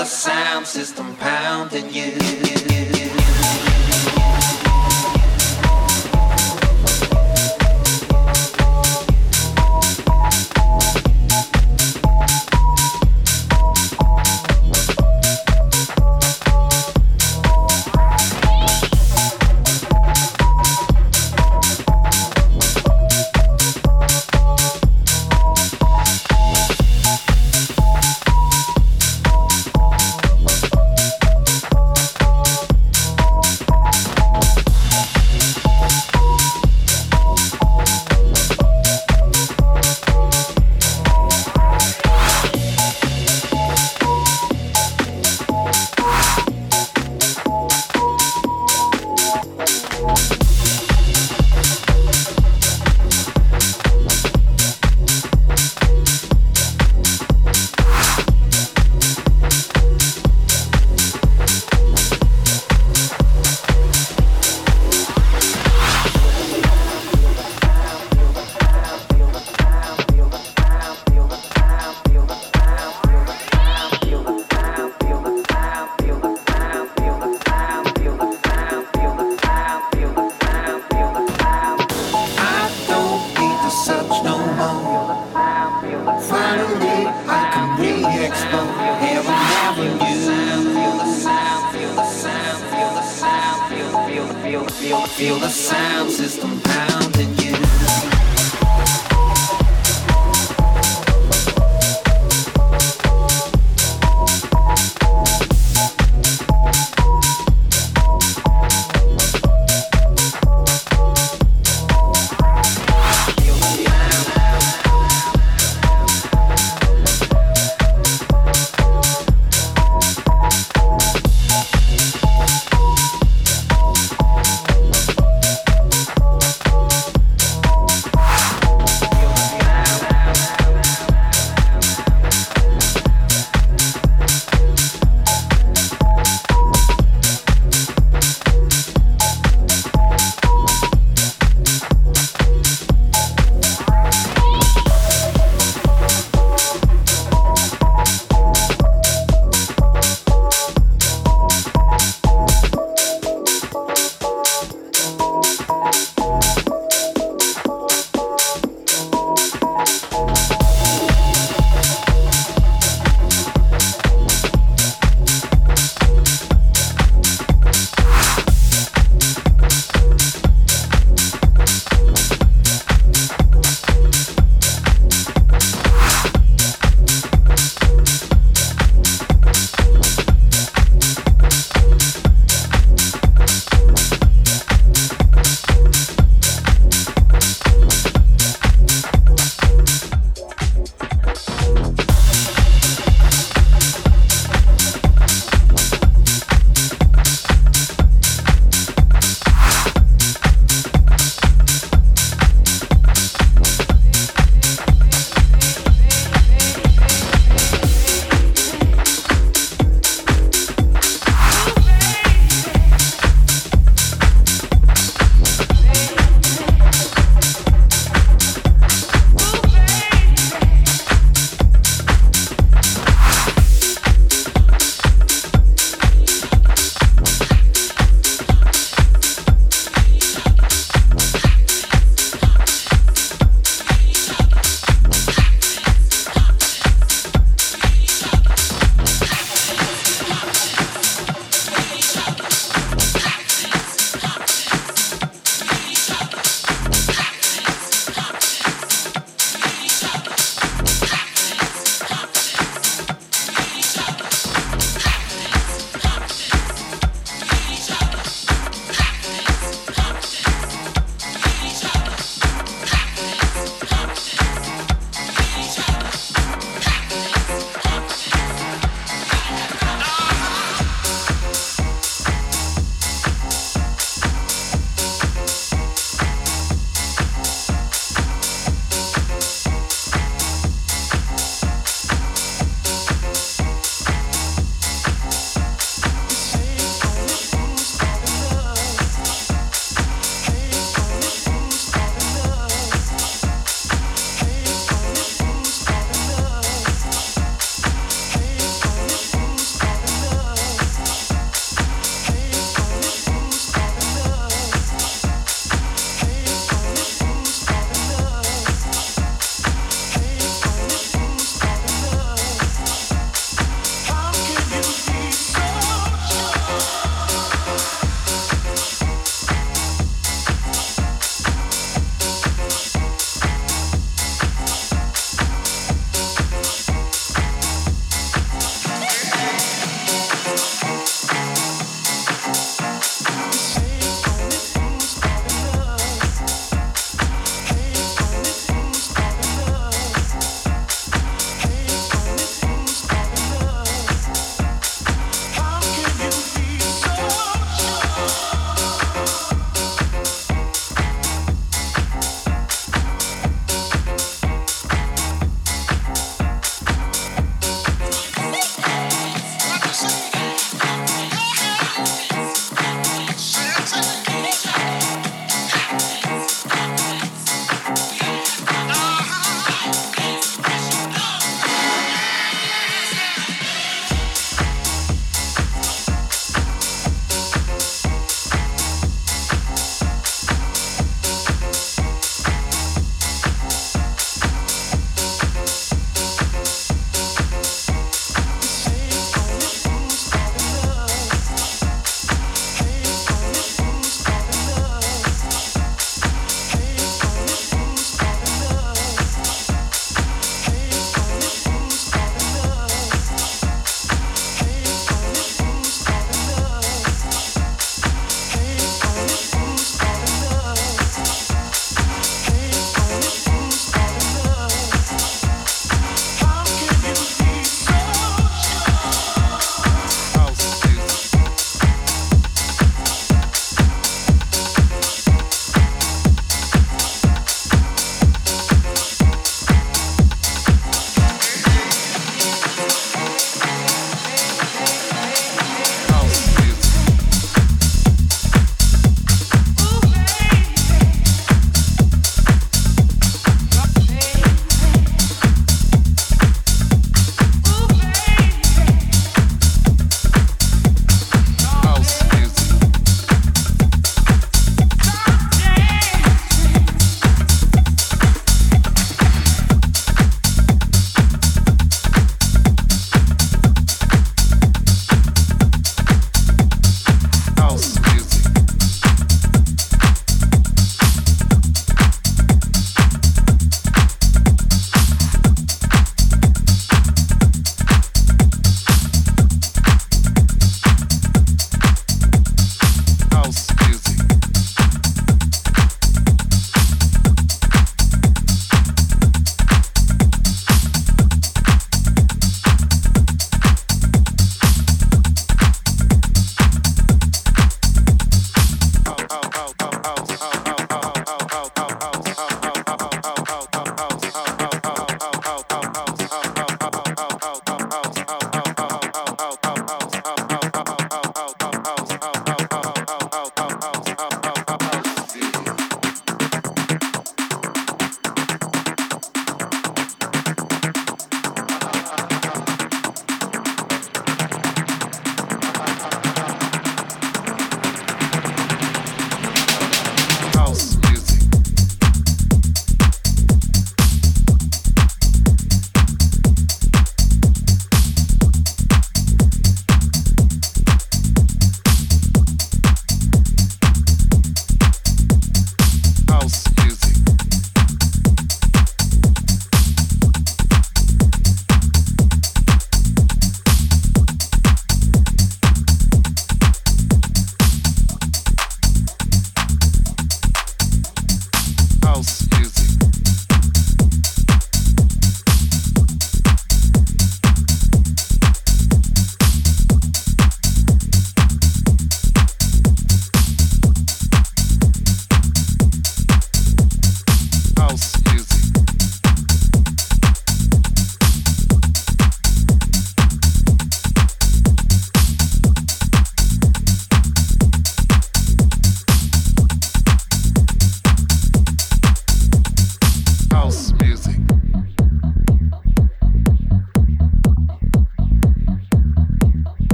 the sound system pounding you.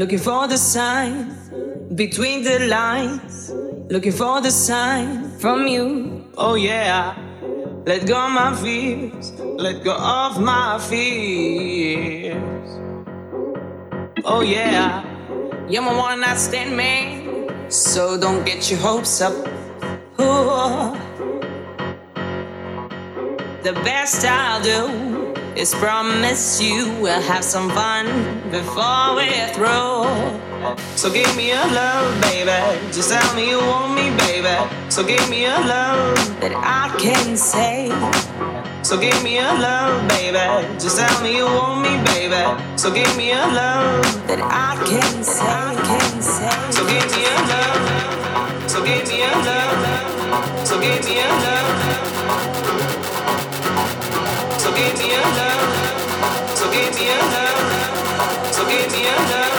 Looking for the sign between the lines, looking for the sign from you. Oh yeah, let go of my fears, let go of my fears. Oh yeah, you're my one night stand man, so don't get your hopes up. Ooh. The best I'll do is promise you we'll have some fun before we're through. So give me a love, baby. Just tell me you want me, baby. So give me a love that I can say. So give me a love, baby. Just tell me you want me, baby. So give me a love that I can say. I can say. So give me a love. So give me a love. So give me a love. So give me a love. So give me a love. So give me a love.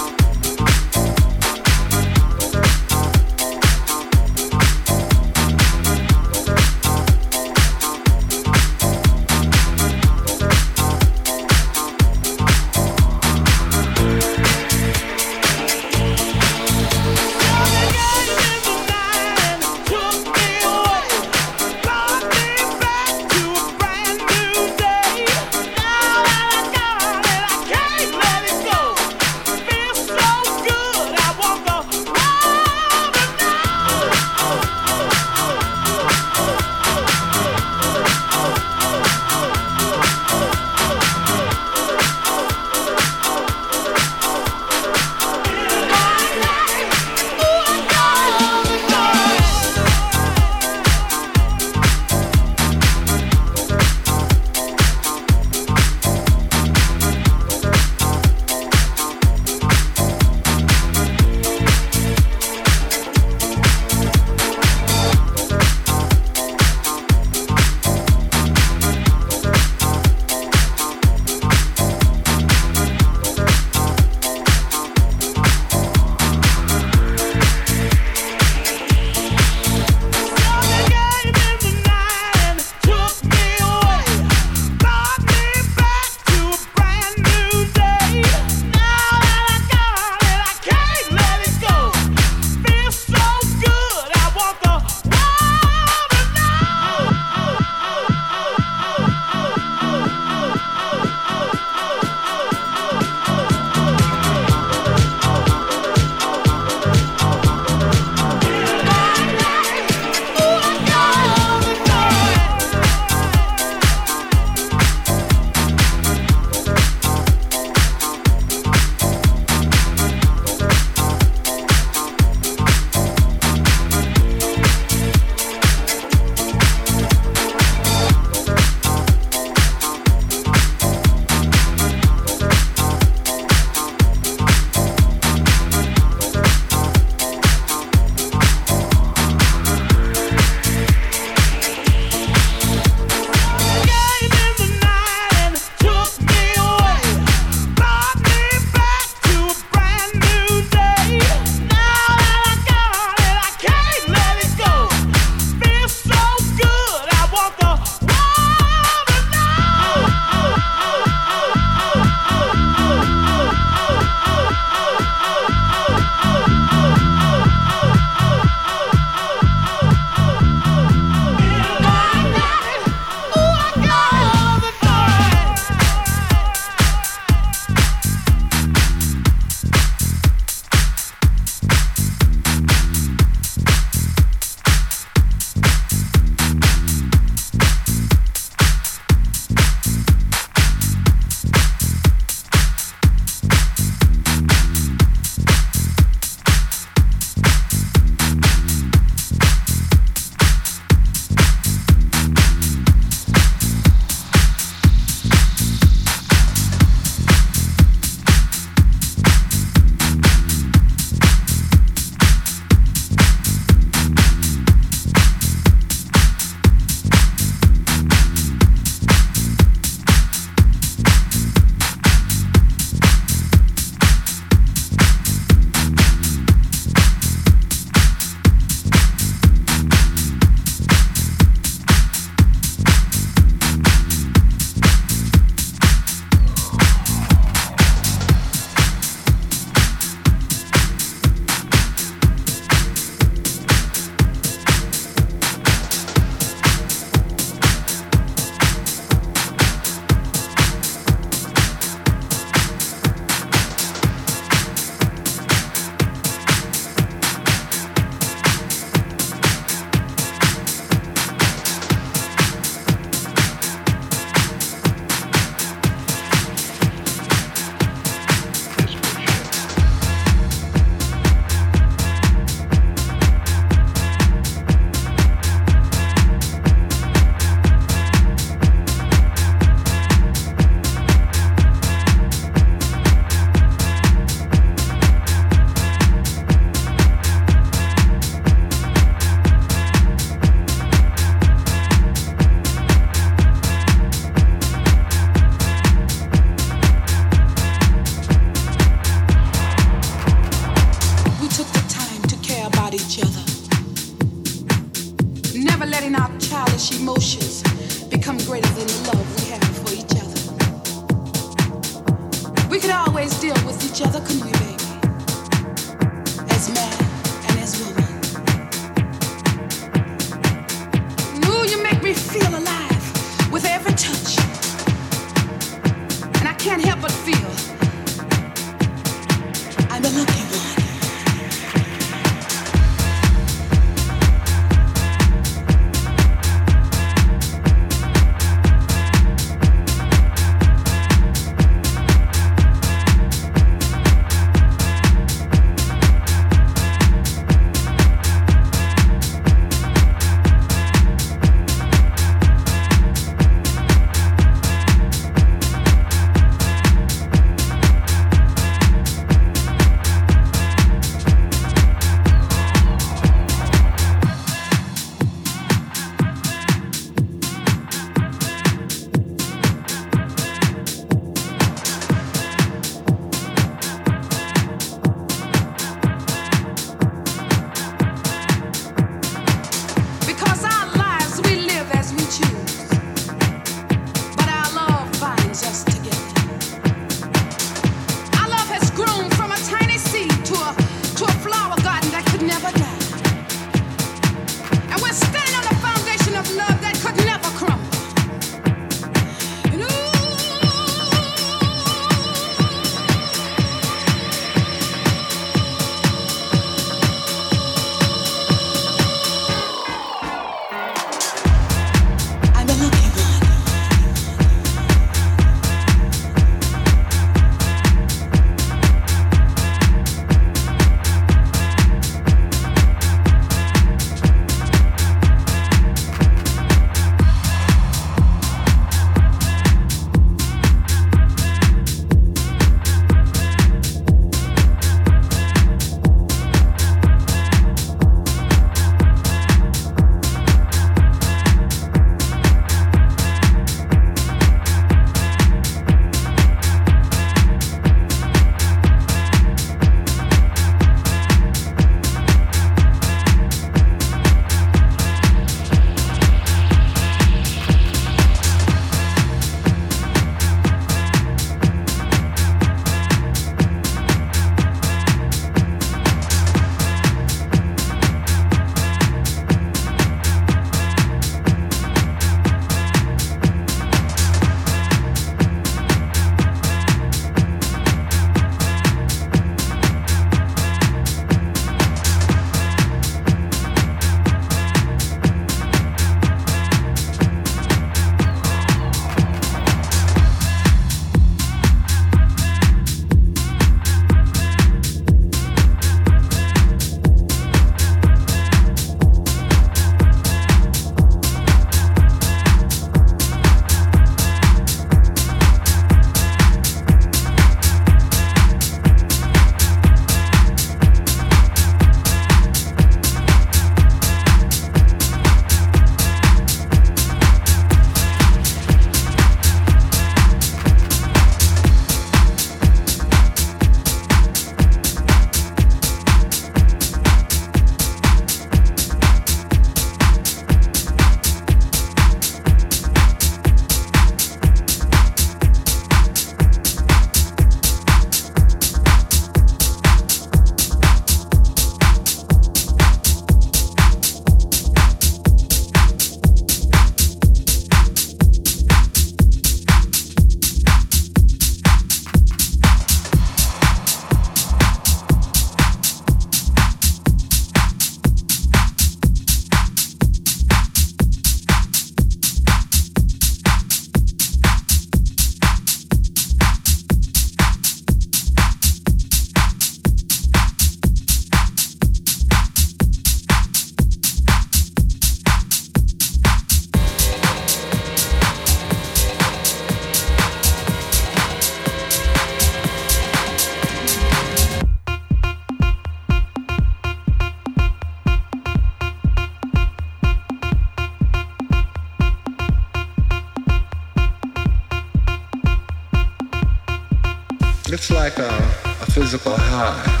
It's like a, a physical high.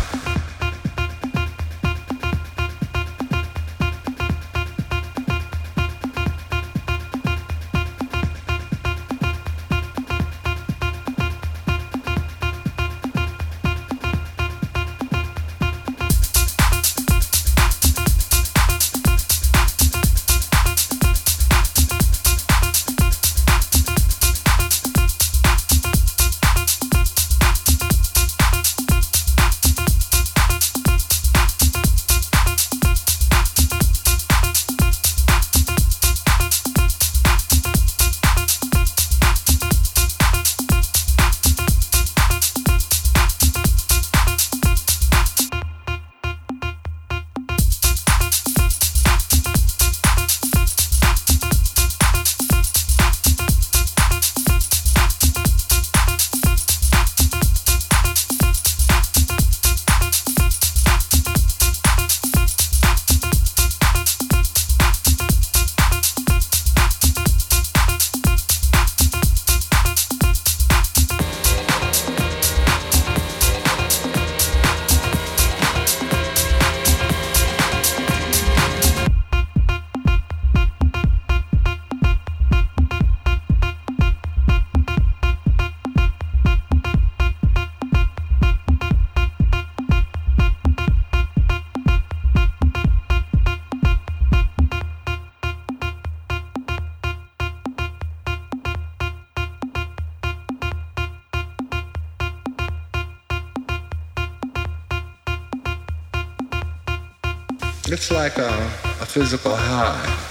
Like a, a physical high.